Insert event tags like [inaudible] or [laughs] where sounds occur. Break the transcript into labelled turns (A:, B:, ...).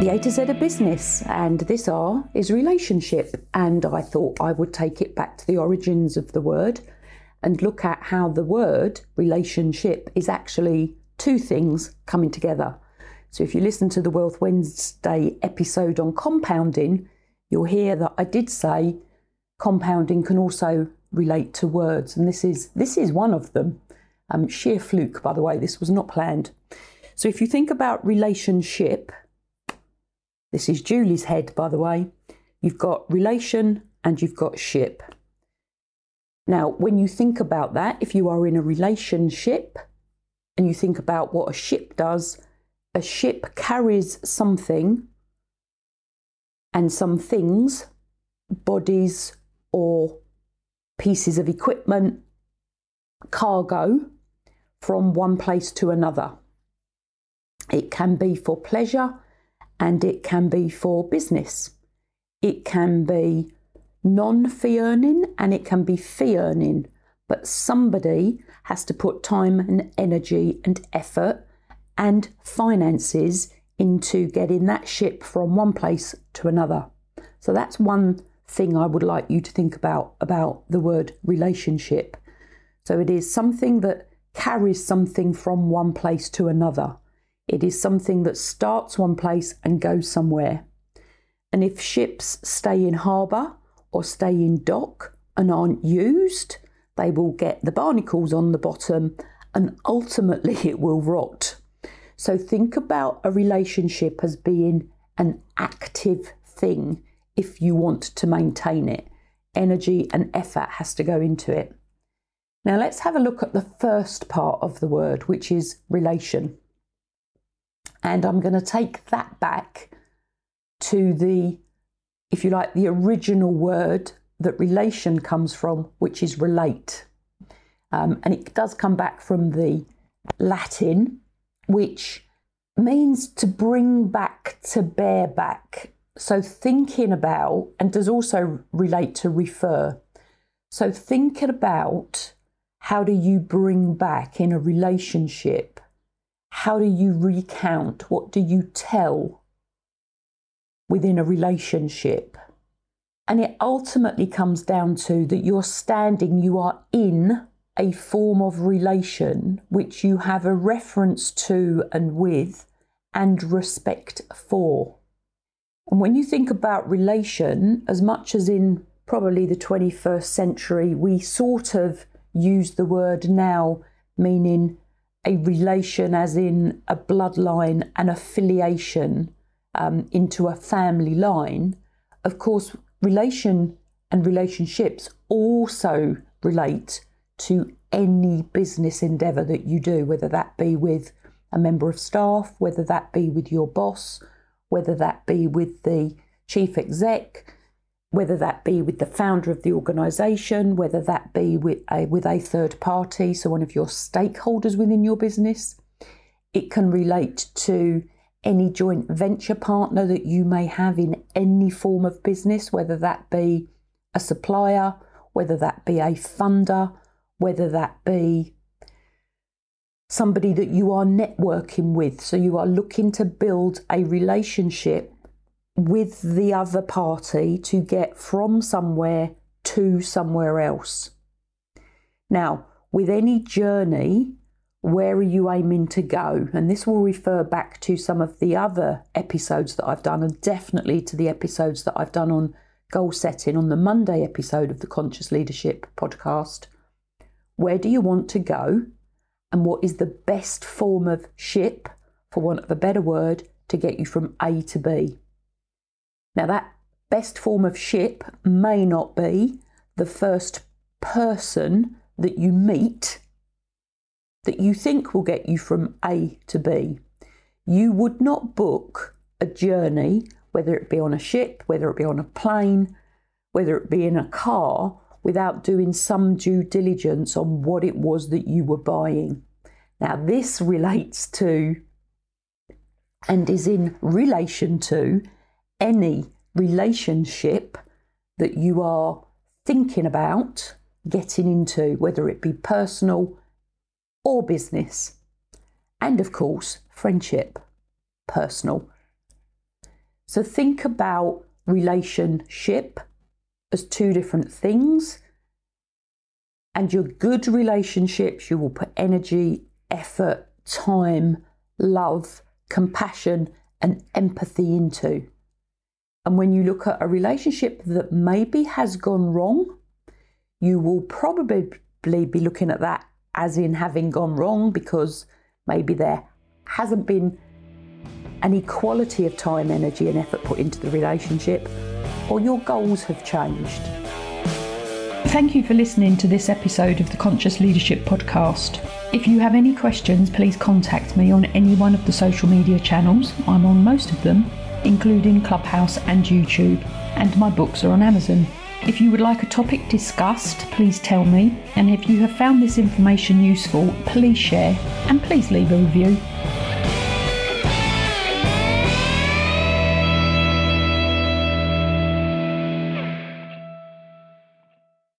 A: The A to Z of business, and this R is relationship. And I thought I would take it back to the origins of the word and look at how the word relationship is actually two things coming together. So if you listen to the Wealth Wednesday episode on compounding, you'll hear that I did say compounding can also relate to words, and this is this is one of them. Um, sheer fluke, by the way. This was not planned. So if you think about relationship, this is Julie's head, by the way. You've got relation and you've got ship. Now, when you think about that, if you are in a relationship and you think about what a ship does, a ship carries something and some things, bodies or pieces of equipment, cargo, from one place to another. It can be for pleasure and it can be for business. It can be non fee earning and it can be fee earning, but somebody has to put time and energy and effort and finances into getting that ship from one place to another. So that's one thing I would like you to think about about the word relationship. So it is something that carries something from one place to another. It is something that starts one place and goes somewhere. And if ships stay in harbour or stay in dock and aren't used, they will get the barnacles on the bottom and ultimately [laughs] it will rot. So think about a relationship as being an active thing if you want to maintain it. Energy and effort has to go into it. Now let's have a look at the first part of the word, which is relation. And I'm going to take that back to the, if you like, the original word that relation comes from, which is relate. Um, and it does come back from the Latin, which means to bring back, to bear back. So thinking about, and does also relate to refer. So thinking about how do you bring back in a relationship how do you recount? What do you tell within a relationship? And it ultimately comes down to that you're standing, you are in a form of relation which you have a reference to and with and respect for. And when you think about relation, as much as in probably the 21st century, we sort of use the word now meaning a relation, as in a bloodline, an affiliation um, into a family line, of course, relation and relationships also relate to any business endeavour that you do, whether that be with a member of staff, whether that be with your boss, whether that be with the chief exec, whether that be with the founder of the organisation, whether that be with a, with a third party, so one of your stakeholders within your business. It can relate to any joint venture partner that you may have in any form of business, whether that be a supplier, whether that be a funder, whether that be somebody that you are networking with. So you are looking to build a relationship with the other party to get from somewhere to somewhere else. Now, with any journey, where are you aiming to go? And this will refer back to some of the other episodes that I've done, and definitely to the episodes that I've done on goal setting on the Monday episode of the Conscious Leadership podcast. Where do you want to go? And what is the best form of ship, for want of a better word, to get you from A to B? Now, that best form of ship may not be the first person that you meet that you think will get you from A to B. You would not book a journey whether it be on a ship, whether it be on a plane, whether it be in a car, without doing some due diligence on what it was that you were buying. Now, this relates to and is in relation to any relationship that you are thinking about getting into, whether it be personal or business. And of course, friendship, personal. So think about relationship as two different things. And your good relationships, you will put energy, effort, time, love, compassion, and empathy into. And when you look at a relationship that maybe has gone wrong, you will probably be looking at that as in having gone wrong because maybe there hasn't been an equality of time, energy, and effort put into the relationship, or your goals have changed.
B: Thank you for listening to this episode of the Conscious Leadership Podcast. If you have any questions, please contact me on any one of the social media channels. I'm on most of them, including Clubhouse and YouTube, and my books are on Amazon. If you would like a topic discussed, please tell me. And if you have found this information useful, please share and please leave a review.